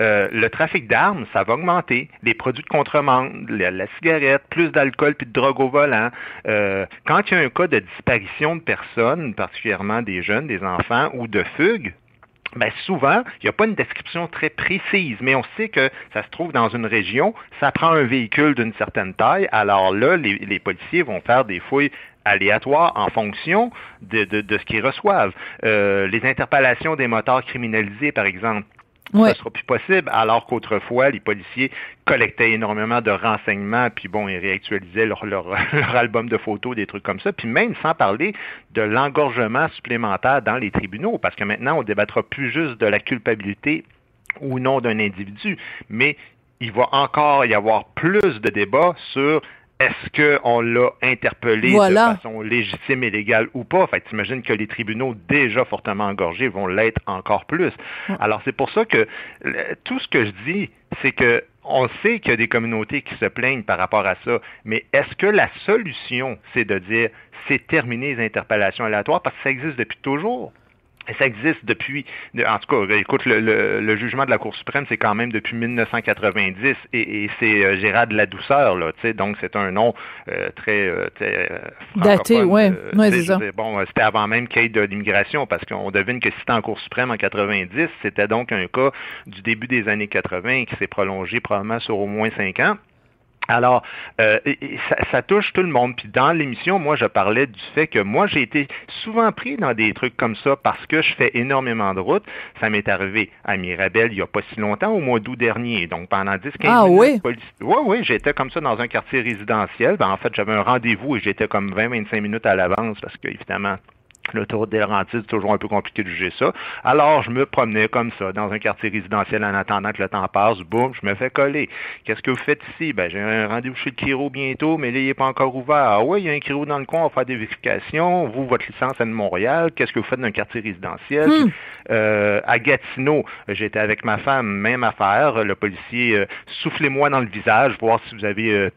euh, le trafic d'armes, ça va augmenter. Les produits de contrebande, la, la cigarette, plus d'alcool puis de drogue au volant. Euh, quand il y a un cas de disparition de personnes, particulièrement des jeunes, des enfants ou de fugue, ben souvent, il n'y a pas une description très précise, mais on sait que ça se trouve dans une région, ça prend un véhicule d'une certaine taille, alors là, les, policiers vont faire des fouilles aléatoires en fonction de, ce qu'ils reçoivent. Euh, les interpellations des moteurs criminalisés, par exemple, Ouais. ça sera plus possible, alors qu'autrefois, les policiers collectaient énormément de renseignements, puis bon, ils réactualisaient leur, leur, leur album de photos, des trucs comme ça, puis même sans parler de l'engorgement supplémentaire dans les tribunaux, parce que maintenant, on débattra plus juste de la culpabilité ou non d'un individu, mais il va encore y avoir plus de débats sur est-ce qu'on l'a interpellé Voilà. de façon légitime et légale ou pas? Fait que t'imagines que les tribunaux déjà fortement engorgés vont l'être encore plus. Alors c'est pour ça que le- tout ce que je dis, c'est que on sait qu'il y a des communautés qui se plaignent par rapport à ça, mais est-ce que la solution, c'est de dire c'est terminé les interpellations aléatoires? Parce que ça existe depuis toujours? Ça existe depuis, en tout cas, écoute, le, le- le jugement de la Cour suprême, c'est quand même depuis 1990 et, et c'est euh, Gérard de la Douceur, là, tu sais, donc c'est un nom euh, très, euh, très, euh, Daté, ouais. euh, Ouais, c'est ça. dire, Bon, c'était avant même qu'il y ait de l'immigration, parce qu'on devine que si c'était en Cour suprême en 90, c'était donc un cas du début des années 80 qui s'est prolongé probablement sur au moins cinq ans. Alors, euh, ça, ça touche tout le monde. Puis dans l'émission, moi, je parlais du fait que moi, j'ai été souvent pris dans des trucs comme ça parce que je fais énormément de routes. Ça m'est arrivé à Mirabel il n'y a pas si longtemps, au mois d'août dernier. Donc pendant 10-15 Ah minutes, Oui, oui, j'étais comme ça dans un quartier résidentiel. Ben, en fait, j'avais un rendez-vous et j'étais comme 20-25 minutes à l'avance parce que, évidemment, L'autoroute des Laurentides, c'est toujours un peu compliqué de juger ça. Alors, je me promenais comme ça, dans un quartier résidentiel en attendant que le temps passe. Boum, je me fais coller. Qu'est-ce que vous faites ici? Ben, j'ai un rendez-vous chez le Kiro bientôt, mais là, il n'est pas encore ouvert. Ah oui, il y a un Kiro dans le coin, on va faire des vérifications. Vous, votre licence est de Montréal. Qu'est-ce que vous faites dans un quartier résidentiel? Hmm. Euh, à Gatineau, j'étais avec ma femme, même affaire. Le policier, euh, soufflez-moi dans le visage, voir si vous avez... euh,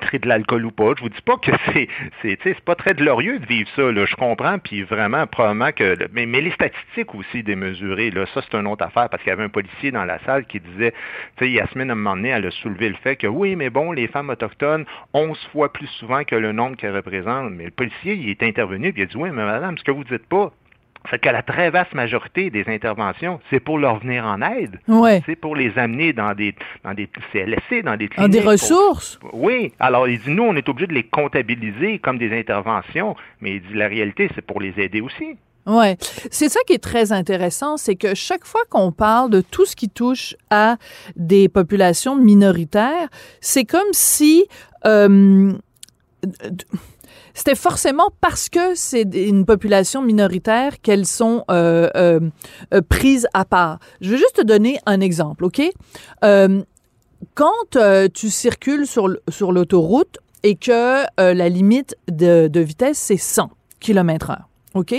pris de l'alcool ou pas. Je vous dis pas que c'est c'est pas très glorieux de vivre ça là, je comprends puis vraiment probablement que mais, mais les statistiques aussi démesurées là, ça c'est une autre affaire parce qu'il y avait un policier dans la salle qui disait tu sais Yasmine à un moment donné, elle a soulevé le fait que oui, mais bon, les femmes autochtones 11 fois plus souvent que le nombre qu'elles représentent, mais le policier il est intervenu puis il a dit oui, mais madame, ce que vous dites pas c'est que la très vaste majorité des interventions, c'est pour leur venir en aide. Ouais. C'est pour les amener dans des, dans des CLSC, dans des En Ah, des cliniques, pour- ressources? oui. Alors, il dit, nous, on est obligé de les comptabiliser comme des interventions, mais il dit, la réalité, c'est pour les aider aussi. Ouais, c'est ça qui est très intéressant, c'est que chaque fois qu'on parle de tout ce qui touche à des populations minoritaires, c'est comme si euh, c'était forcément parce que c'est une population minoritaire qu'elles sont euh, euh, euh, prises à part. Je vais juste te donner un exemple, ok? Quand tu circules sur l'autoroute et que la limite de, de vitesse c'est 100 km heure. OK?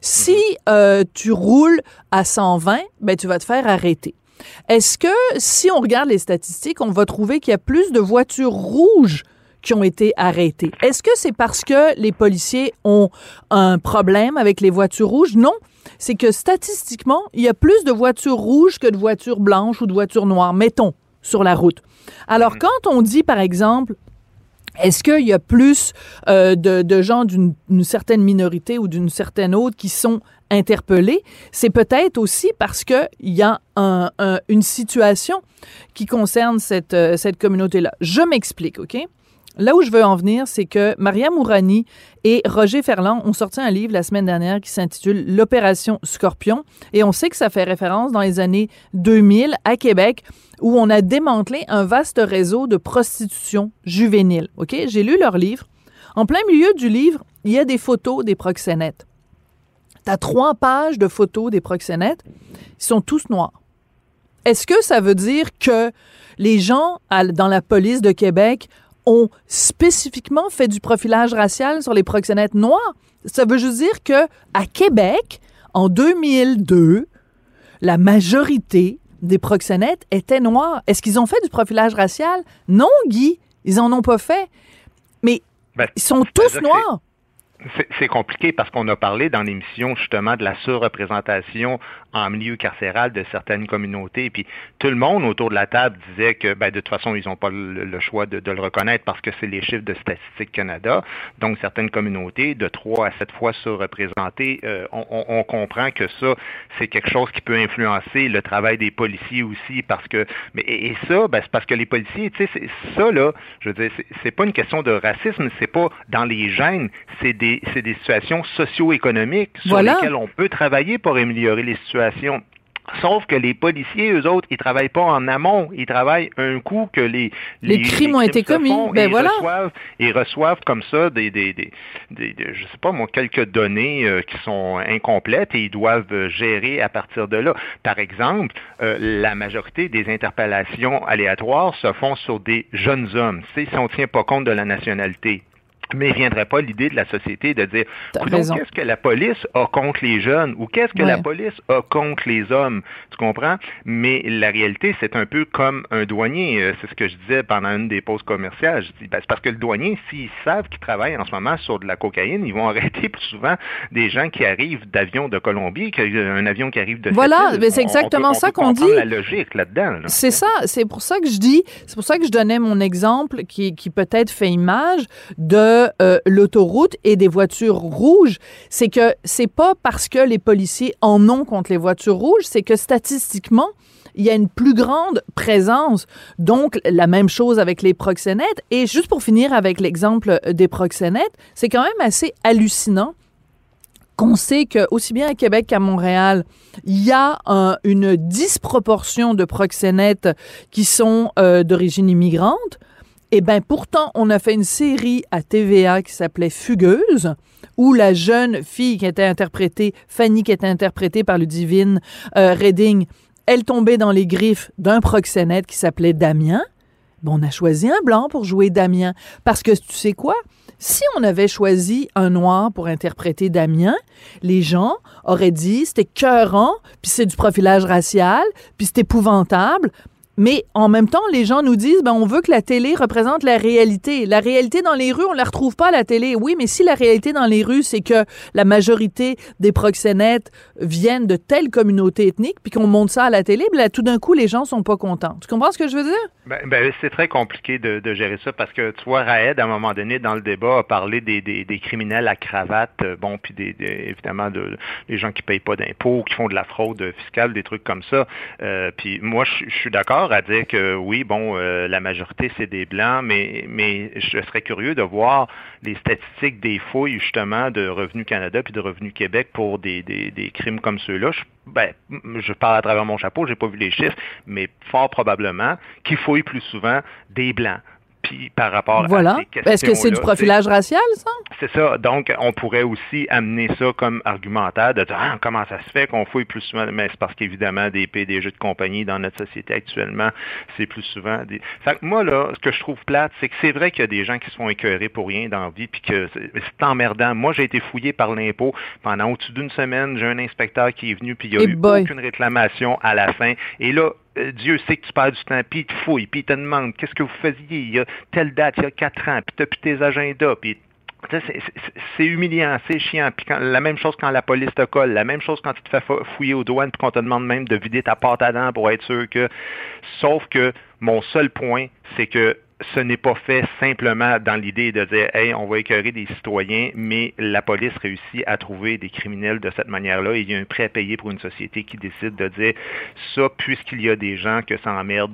Si euh, tu roules à 120, ben, tu vas te faire arrêter. Est-ce que si on regarde les statistiques, on va trouver qu'il y a plus de voitures rouges qui ont été arrêtés. Est-ce que c'est parce que les policiers ont un problème avec les voitures rouges? Non. C'est que statistiquement, il y a plus de voitures rouges que de voitures blanches ou de voitures noires, mettons, sur la route. Alors, quand on dit, par exemple, est-ce qu'il y a plus euh, de, de gens d'une certaine minorité ou d'une certaine autre qui sont interpellés? C'est peut-être aussi parce qu'il y a un- un- une situation qui concerne cette, euh, cette communauté-là. Je m'explique, OK? Là où je veux en venir, c'est que Maria Mourani et Roger Ferland ont sorti un livre la semaine dernière qui s'intitule L'opération Scorpion. Et on sait que ça fait référence dans les années 2000 à Québec où on a démantelé un vaste réseau de prostitution juvénile. OK? J'ai lu leur livre. En plein milieu du livre, il y a des photos des proxénètes. T'as trois pages de photos des proxénètes. Ils sont tous noirs. Est-ce que ça veut dire que les gens dans la police de Québec ont spécifiquement fait du profilage racial sur les proxénètes noirs? Ça veut juste dire que à Québec, en 2002, la majorité des proxénètes étaient noirs. Est-ce qu'ils ont fait du profilage racial? Non, Guy, ils en ont pas fait. Mais Ben, ils sont tous noirs. C'est compliqué parce qu'on a parlé dans l'émission justement de la surreprésentation en milieu carcéral de certaines communautés. Puis tout le monde autour de la table disait que ben, de toute façon, ils n'ont pas le, le choix de, de le reconnaître parce que c'est les chiffres de Statistique Canada. Donc certaines communautés, de 3 à 7 fois surreprésentées, euh, on, on- on comprend que ça, c'est quelque chose qui peut influencer le travail des policiers aussi parce que mais et, et ça, ben, c'est parce que les policiers, tu sais, ça là, je veux dire, c'est- pas une question de racisme, c'est pas dans les gènes, c'est des c'est des situations socio-économiques sur Voilà. lesquelles on peut travailler pour améliorer les situations. Sauf que les policiers, eux autres, ils travaillent pas en amont, ils travaillent un coup que les Les crimes ont été commis. font Ben et voilà. reçoivent, ils reçoivent comme ça des, des, des, des- des- je sais pas moi, quelques données euh, qui sont incomplètes et ils doivent euh, gérer à partir de là. Par exemple, euh, la majorité des interpellations aléatoires se font sur des jeunes hommes. Si on tient pas compte de la nationalité. Mais il ne viendrait pas l'idée de la société de dire qu'est-ce que la police a contre les jeunes? Ou qu'est-ce que la police a contre les hommes? Tu comprends? Mais la réalité, c'est un peu comme un douanier. Euh, C'est ce que je disais pendant une des pauses commerciales. Je dis, ben, c'est parce que le douanier, s'ils savent qu'ils travaillent en ce moment sur de la cocaïne, ils vont arrêter plus souvent des gens qui arrivent d'avions de Colombie qu'un avion qui arrive de Voilà, mais c'est On- on exactement peut- on ça qu'on dit. la logique là-dedans. là. C'est ça, c'est pour ça que je dis, c'est pour ça que je donnais mon exemple qui, qui peut-être fait image de euh, l'autoroute et des voitures rouges. C'est que c'est pas parce que les policiers en ont contre les voitures rouges, c'est que statistiquement, il y a une plus grande présence. Donc, la même chose avec les proxénètes. Et juste pour finir avec l'exemple des proxénètes, c'est quand même assez hallucinant qu'on sait que aussi bien à Québec qu'à Montréal, il y a un- une disproportion de proxénètes qui sont euh, d'origine immigrante. Et bien pourtant, on a fait une série à TVA qui s'appelait Fugueuse, où la jeune fille qui était interprétée, Fanny qui était interprétée par le divine euh, Redding, elle tombait dans les griffes d'un proxénète qui s'appelait Damien. Bon, on a choisi un blanc pour jouer Damien. Parce que tu sais quoi? Si on avait choisi un noir pour interpréter Damien, les gens auraient dit c'était cœurant, puis c'est du profilage racial, puis c'est épouvantable. Mais en même temps, les gens nous disent, ben, on veut que la télé représente la réalité. La réalité dans les rues, on la retrouve pas à la télé. Oui, mais si la réalité dans les rues, c'est que la majorité des proxénètes viennent de telle communauté ethnique, puis qu'on monte ça à la télé, ben tout d'un coup, les gens sont pas contents. Tu comprends ce que je veux dire? Ben, ben, c'est très compliqué de, gérer ça parce que tu vois, Raed, à un moment donné, dans le débat, a parlé des, des, des criminels à cravate, euh, bon, puis des, des- évidemment de les gens qui payent pas d'impôts, qui font de la fraude fiscale, des trucs comme ça. Euh, puis moi, je suis d'accord à dire que oui, bon, euh, la majorité c'est des blancs, mais mais je serais curieux de voir les statistiques des fouilles justement de Revenu Canada puis de Revenu Québec pour des, des, des crimes comme ceux-là. Je, ben, je parle à travers mon chapeau, j'ai pas vu les chiffres, mais fort probablement qu'il fouille plus souvent des blancs. Puis par rapport Voilà. à ces questions Est-ce que c'est du profilage racial, ça? c'est ça. Donc, on pourrait aussi amener ça comme argumentaire de dire ah, comment ça se fait qu'on fouille plus souvent? Mais c'est parce qu'évidemment, des PDG de compagnie dans notre société actuellement, c'est plus souvent des. Fait que moi, là, ce que je trouve plate, c'est que c'est vrai qu'il y a des gens qui se font écœurer pour rien dans la vie, puis que c'est emmerdant. Moi, j'ai été fouillé par l'impôt pendant au-dessus d'une semaine. J'ai un inspecteur qui est venu, puis il n'y a Eh eu boy. aucune réclamation à la fin. Et là, Dieu sait que tu perds du temps, puis il te fouille, puis il te demande qu'est-ce que vous faisiez il y a telle date, il y a quatre ans, puis tu plus tes agendas, puis c'est- humiliant, c'est chiant. Puis quand- la même chose quand la police te colle, la même chose quand tu te fais fou- fouiller aux douanes, puis qu'on te demande même de vider ta pâte à dents pour être sûr que. Sauf que mon seul point, c'est que ce n'est pas fait simplement dans l'idée de dire, hey, on va écœurer des citoyens, mais la police réussit à trouver des criminels de cette manière-là. Il y a un prêt à payer pour une société qui décide de dire, ça, puisqu'il y a des gens que ça emmerde,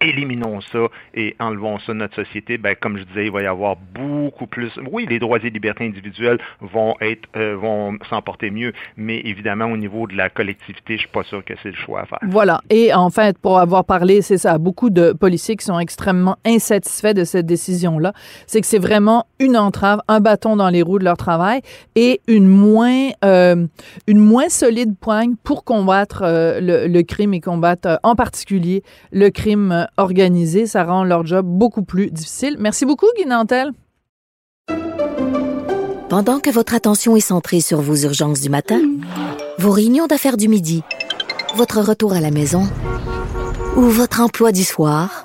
éliminons ça et enlevons ça de notre société, ben, comme je disais, il va y avoir beaucoup plus. Oui, les droits et libertés individuelles vont être euh, vont s'en porter mieux, mais évidemment au niveau de la collectivité, je suis pas sûr que c'est le choix à faire. Voilà. Et en fait, pour avoir parlé, c'est ça, beaucoup de policiers qui sont extrêmement insatisfaits de cette décision-là, c'est que c'est vraiment une entrave, un bâton dans les roues de leur travail et une moins, euh, une moins solide poigne pour combattre euh, le, crime et combattre en particulier le crime euh, organisé. Ça rend leur job beaucoup plus difficile. Merci beaucoup, Guy Nantel. Pendant que votre attention est centrée sur vos urgences du matin, vos réunions d'affaires du midi, votre retour à la maison ou votre emploi du soir,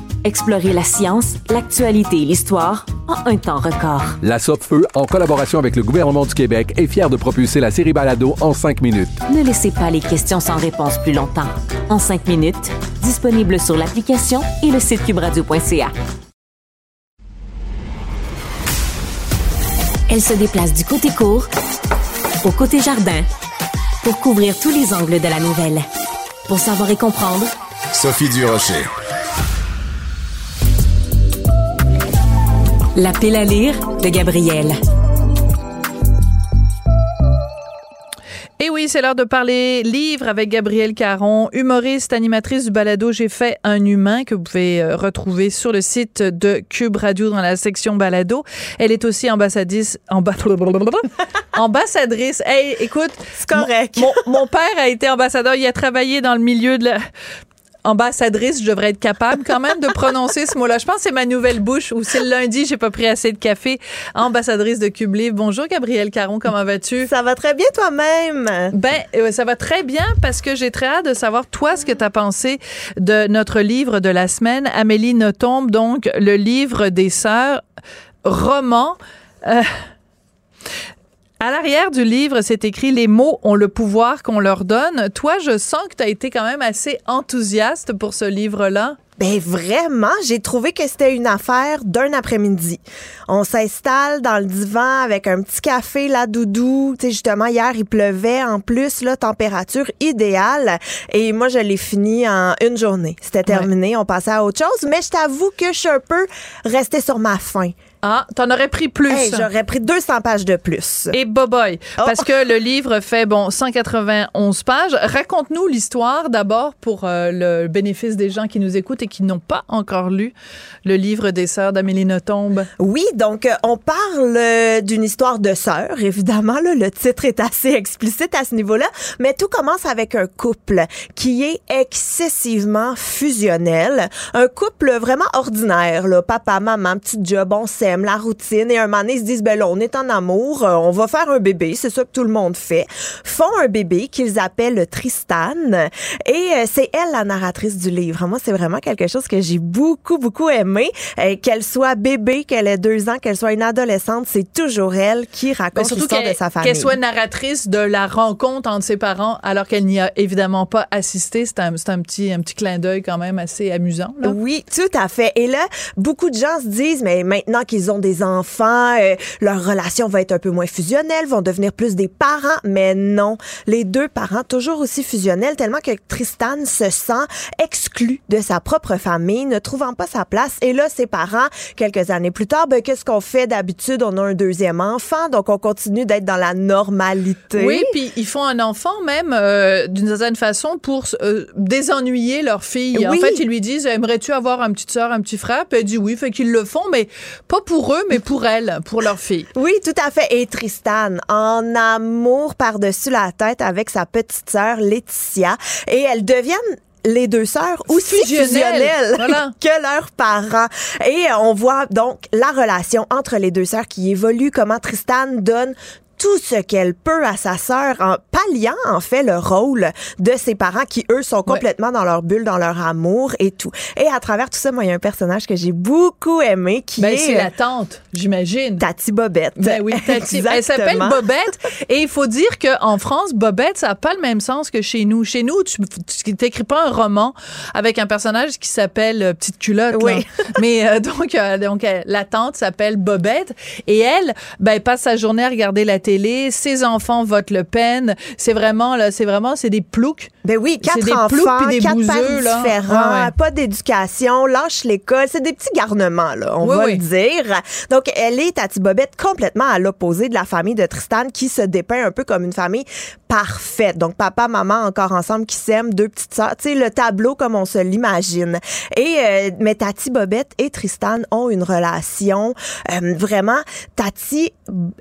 Explorez la science, l'actualité et l'histoire en un temps record. La Feu, en collaboration avec le gouvernement du Québec, est fière de propulser la série Balado en cinq minutes. Ne laissez pas les questions sans réponse plus longtemps. En cinq minutes, disponible sur l'application et le site cubradio.ca. Elle se déplace du côté court au côté jardin pour couvrir tous les angles de la nouvelle. Pour savoir et comprendre, Sophie Durocher. La pile à lire de Gabriel. Et oui, c'est l'heure de parler livre avec Gabrielle Caron, humoriste, animatrice du balado J'ai fait un humain que vous pouvez euh, retrouver sur le site de Cube Radio dans la section balado. Elle est aussi ambassadrice amba- ambassadrice. Hey, écoute, c'est correct. Mon, mon père a été ambassadeur, il a travaillé dans le milieu de la ambassadrice, je devrais être capable quand même de prononcer ce mot-là. Je pense que c'est ma nouvelle bouche ou c'est le lundi, j'ai pas pris assez de café. Ambassadrice de Cube Livre. Bonjour Gabrielle Caron, comment vas-tu? Ça va très bien toi-même? Ben, euh, ça va très bien parce que j'ai très hâte de savoir, toi, ce que tu as pensé de notre livre de la semaine, Amélie Nothomb, donc le livre des sœurs, roman. Euh, à l'arrière du livre, c'est écrit Les mots ont le pouvoir qu'on leur donne. Toi, je sens que tu as été quand même assez enthousiaste pour ce livre-là. Ben vraiment, j'ai trouvé que c'était une affaire d'un après-midi. On s'installe dans le divan avec un petit café là doudou. Tu sais justement hier il pleuvait en plus là température idéale et moi je l'ai fini en une journée. C'était terminé, on passait à autre chose, mais je t'avoue que je suis un peu restée sur ma faim. Ah, t'en aurais pris plus. Hey, J'aurais pris 200 pages de plus. Et boboy, Oh. parce que le livre fait bon 191 pages. Raconte-nous l'histoire d'abord pour euh, le bénéfice des gens qui nous écoutent et qui n'ont pas encore lu le livre des sœurs d'Amélie Nothomb. Oui, donc euh, on parle euh, d'une histoire de sœurs, évidemment. Là, le titre est assez explicite à ce niveau-là, mais tout commence avec un couple qui est excessivement fusionnel, un couple vraiment ordinaire. Là, papa, maman, petit job, on la routine, et un moment donné, ils se disent, ben là, on est en amour, euh, on va faire un bébé, c'est ça que tout le monde fait. Font un bébé qu'ils appellent Tristan, et euh, c'est elle la narratrice du livre. Moi, c'est vraiment quelque chose que j'ai beaucoup, beaucoup aimé. Euh, qu'elle soit bébé, qu'elle ait deux ans, qu'elle soit une adolescente, c'est toujours elle qui Mais raconte l'histoire de sa famille. qu'elle soit narratrice de la rencontre entre ses parents alors qu'elle n'y a évidemment pas assisté. C'est un, un petit, un petit clin d'œil quand même assez amusant. Là. Oui, tout à fait. Et là, beaucoup de gens se disent, mais maintenant qu'ils ils ont des enfants, euh, leur relation va être un peu moins fusionnelle, vont devenir plus des parents, mais non, les deux parents toujours aussi fusionnels, tellement que Tristan se sent exclu de sa propre famille, ne trouvant pas sa place. Et là, ses parents, quelques années plus tard, ben, qu'est-ce qu'on fait? D'habitude? On a un deuxième enfant, donc on continue d'être dans la normalité. Oui, puis ils font un enfant même euh, d'une certaine façon pour euh, désennuyer leur fille. En Oui. fait, ils lui disent Aimerais-tu avoir une petite soeur, un petit frère Puis elle dit oui, fait qu'ils le font, mais pas pour eux, mais pour elle, pour leur fille. Oui, tout à fait. Et Tristan, en amour par-dessus la tête avec sa petite sœur Laetitia. Et elles deviennent les deux sœurs aussi Fusionnelles. fusionnelles Voilà. que leurs parents. Et on voit donc la relation entre les deux sœurs qui évolue, comment Tristan donne tout ce qu'elle peut à sa sœur en palliant en fait le rôle de ses parents qui eux sont complètement dans leur bulle, dans leur amour et tout. Et à travers tout ça, moi il y a un personnage que j'ai beaucoup aimé qui Ben, est c'est la tante, j'imagine. Tati Bobette. Ben oui, Tati. Elle s'appelle. Bobette. Et il faut dire qu'en France, Bobette, ça n'a pas le même sens que chez nous. Chez nous, tu n'écris pas un roman avec un personnage qui s'appelle euh, Petite Culotte. là. Oui. Mais euh, donc, euh, donc euh, la tante s'appelle Bobette. Et elle, ben, elle passe sa journée à regarder la télé. Ses enfants votent Le Pen. C'est vraiment, là, c'est vraiment, c'est des ploucs. Ben oui, quatre des enfants, des quatre bouseux, là. différents, Ouais, ouais. pas d'éducation, lâche l'école. C'est des petits garnements, là, on Oui, va oui. le dire. Donc, elle est, Tati Bobette, complètement à l'opposé de la famille de Tristan, qui se dépeint un peu comme une famille parfaite. Donc, papa, maman, encore ensemble, qui s'aiment, deux petites sœurs. Tu sais, le tableau comme on se l'imagine. Et, euh, mais Tati Bobette et Tristan ont une relation euh, vraiment. Tati,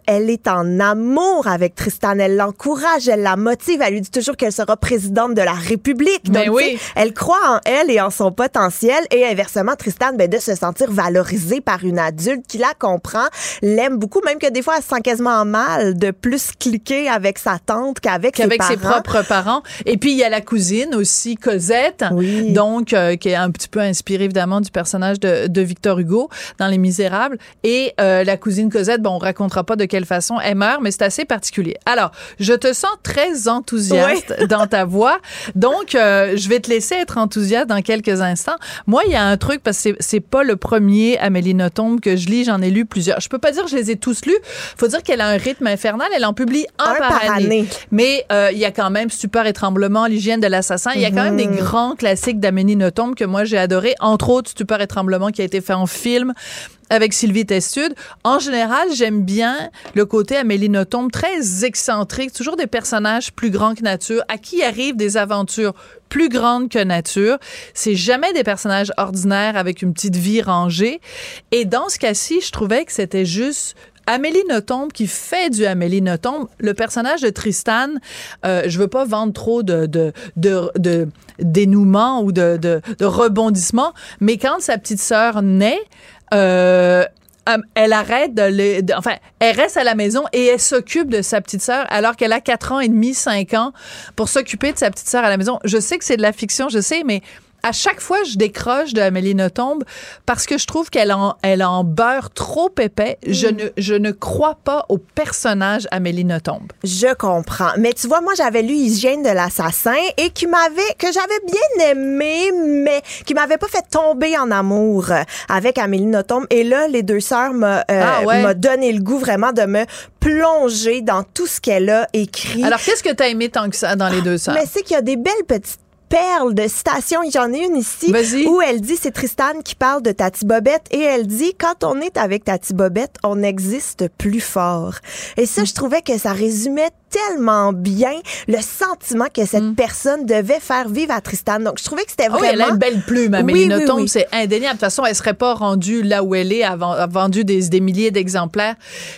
elle est en amour avec Tristan. Elle l'encourage, elle la motive. Elle lui dit toujours qu'elle sera présidente de la République. Ben Donc, oui. elle croit en elle et en son potentiel. Et inversement, Tristan, ben, de se sentir valorisé par une adulte qui la comprend, l'aime beaucoup, même que des fois, elle se sent quasiment en mal de plus cliquer avec sa tante qu'avec ses qu'avec parents. ses propres parents. Et puis, il y a la cousine aussi, Cosette, donc, euh, qui est un petit peu inspirée, évidemment, du personnage de, de Victor Hugo dans Les Misérables. Et euh, la cousine Cosette, bon, on racontera pas de quelle façon elle meurt, mais c'est assez particulier. Alors, je te sens très enthousiaste dans ta voix. Donc, euh, je vais te laisser être enthousiaste dans quelques instants. Moi, il y a un truc, parce que c'est- pas le premier Amélie Nothomb que je lis, j'en ai lu plusieurs. Je peux pas dire que je les ai tous lus. Faut dire qu'elle a un rythme infernal. Elle en publie un, Un par, par année. année. Mais euh, il y a quand même Stupeur et Tremblement, L'hygiène de l'assassin. Il y a quand même des Mhm. grands classiques d'Amélie Nothomb que moi j'ai adoré. Entre autres, Stupeur et Tremblement qui a été fait en film avec Sylvie Testude. En général, j'aime bien le côté Amélie Nothomb très excentrique, toujours des personnages plus grands que nature, à qui arrivent des aventures plus grandes que nature? C'est jamais des personnages ordinaires avec une petite vie rangée. Et dans ce cas-ci, je trouvais que c'était juste Amélie Nothomb qui fait du Amélie Nothomb. Le personnage de Tristan, euh, je veux pas vendre trop de, de, de, de dénouement ou de, de, de rebondissement, mais quand sa petite sœur naît, euh, euh, elle arrête de- enfin elle reste à la maison et elle s'occupe de sa petite sœur alors qu'elle a 4 ans et demi 5 ans pour s'occuper de sa petite sœur à la maison. Je sais que c'est de la fiction je sais mais à chaque fois, je décroche de Amélie Nothomb parce que je trouve qu'elle en, elle en beurre trop épais. Je, ne, je ne crois pas au personnage Amélie Nothomb. Je comprends. Mais tu vois, moi, j'avais lu Hygiène de l'assassin et qui m'avait, que j'avais bien aimé, mais qui m'avait pas fait tomber en amour euh, avec Amélie Nothomb. Et là, les deux sœurs euh, Ah ouais. m'a donné le goût vraiment de me plonger dans tout ce qu'elle a écrit. Alors, qu'est-ce que tu as aimé tant que ça dans les deux sœurs? Mais c'est qu'il y a des belles petites perles de citations. J'en ai une ici où elle dit, c'est Tristan qui parle de Tati Bobette et elle dit, quand on est avec Tati Bobette, on existe plus fort. Et ça, je trouvais que ça résumait tellement bien le sentiment que cette personne devait faire vivre à Tristan. Donc, je trouvais que c'était Ah oui, vraiment... elle a une belle plume, Amélie Oui, oui, Nothomb, oui. c'est indéniable. De toute façon, elle serait pas rendue là où elle est, a ven- a vendu des, des milliers d'exemplaires.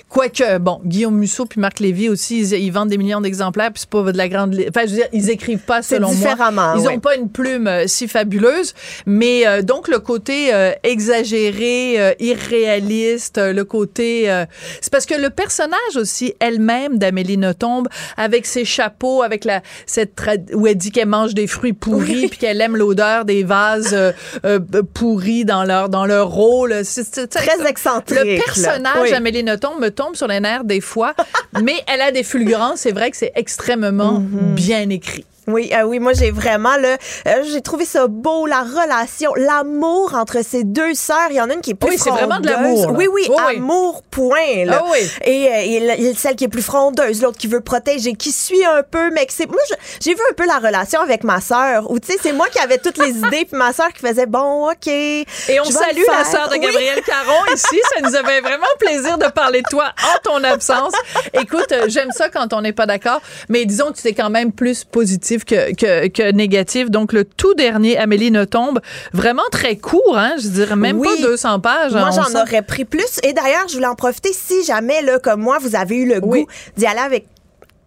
Quoique, bon, Guillaume Musso puis Marc Lévy aussi, ils, ils vendent des millions d'exemplaires, puis c'est pas de la grande... Enfin, je veux dire, ils écrivent pas selon moi. Ils ont pas une plume euh, si fabuleuse, mais euh, donc le côté euh, exagéré, euh, irréaliste, euh, le côté... euh, c'est parce que le personnage aussi, elle-même d'Amélie Nothomb, avec ses chapeaux, avec la cette où elle dit qu'elle mange des fruits pourris, puis qu'elle aime l'odeur des vases euh, euh, pourris dans leur dans leur rôle. C'est, Très excentrique, Le personnage Oui. Amélie Nothomb me tombe sur les nerfs des fois, mais elle a des fulgurances. C'est vrai que c'est extrêmement bien écrit. Oui, euh, oui, moi j'ai vraiment là, euh, j'ai trouvé ça beau la relation, l'amour entre ces deux sœurs. Il y en a une qui est plus Oui, c'est vraiment de l'amour, là. Oui, oui, amour point. Là. Ah oui. Et, euh, et celle qui est plus frondeuse, l'autre qui veut protéger, qui suit un peu, mais que c'est. Moi, je- j'ai vu un peu la relation avec ma sœur, où tu sais, c'est moi qui avais toutes les idées, puis ma sœur qui faisait bon, ok. Et on salue la sœur de Oui. Gabriel Caron ici. Ça nous avait vraiment plaisir de parler de toi en ton absence. Écoute, euh, j'aime ça quand on n'est pas d'accord, mais disons que tu es quand même plus positif que, que, que négatif. Donc, le tout dernier, Amélie ne tombe, vraiment très court, hein? Je dirais même Oui. pas 200 pages. Moi, hein, j'en aurais pris plus. Et d'ailleurs, je voulais en profiter si jamais, là, comme moi, vous avez eu le goût d'y aller avec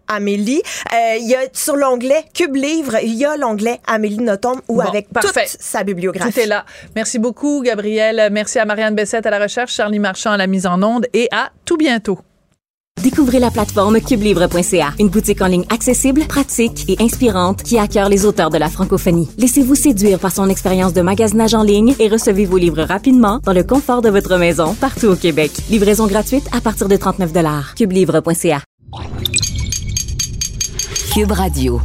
Amélie. Euh, Il y a sur l'onglet Cube Livre, il y a l'onglet Amélie Nothomb ou Bon, avec parfait. toute sa bibliographie. Tout est là. Merci beaucoup, Gabriel. Merci à Marianne Bessette à la recherche, Charlie Marchand à la mise en onde et à tout bientôt. Découvrez la plateforme cubelivre.ca, une boutique en ligne accessible, pratique et inspirante qui accueille les auteurs de la francophonie. Laissez-vous séduire par son expérience de magasinage en ligne et recevez vos livres rapidement dans le confort de votre maison partout au Québec. Livraison gratuite à partir de 39 cubelivre.ca. Cube Radio.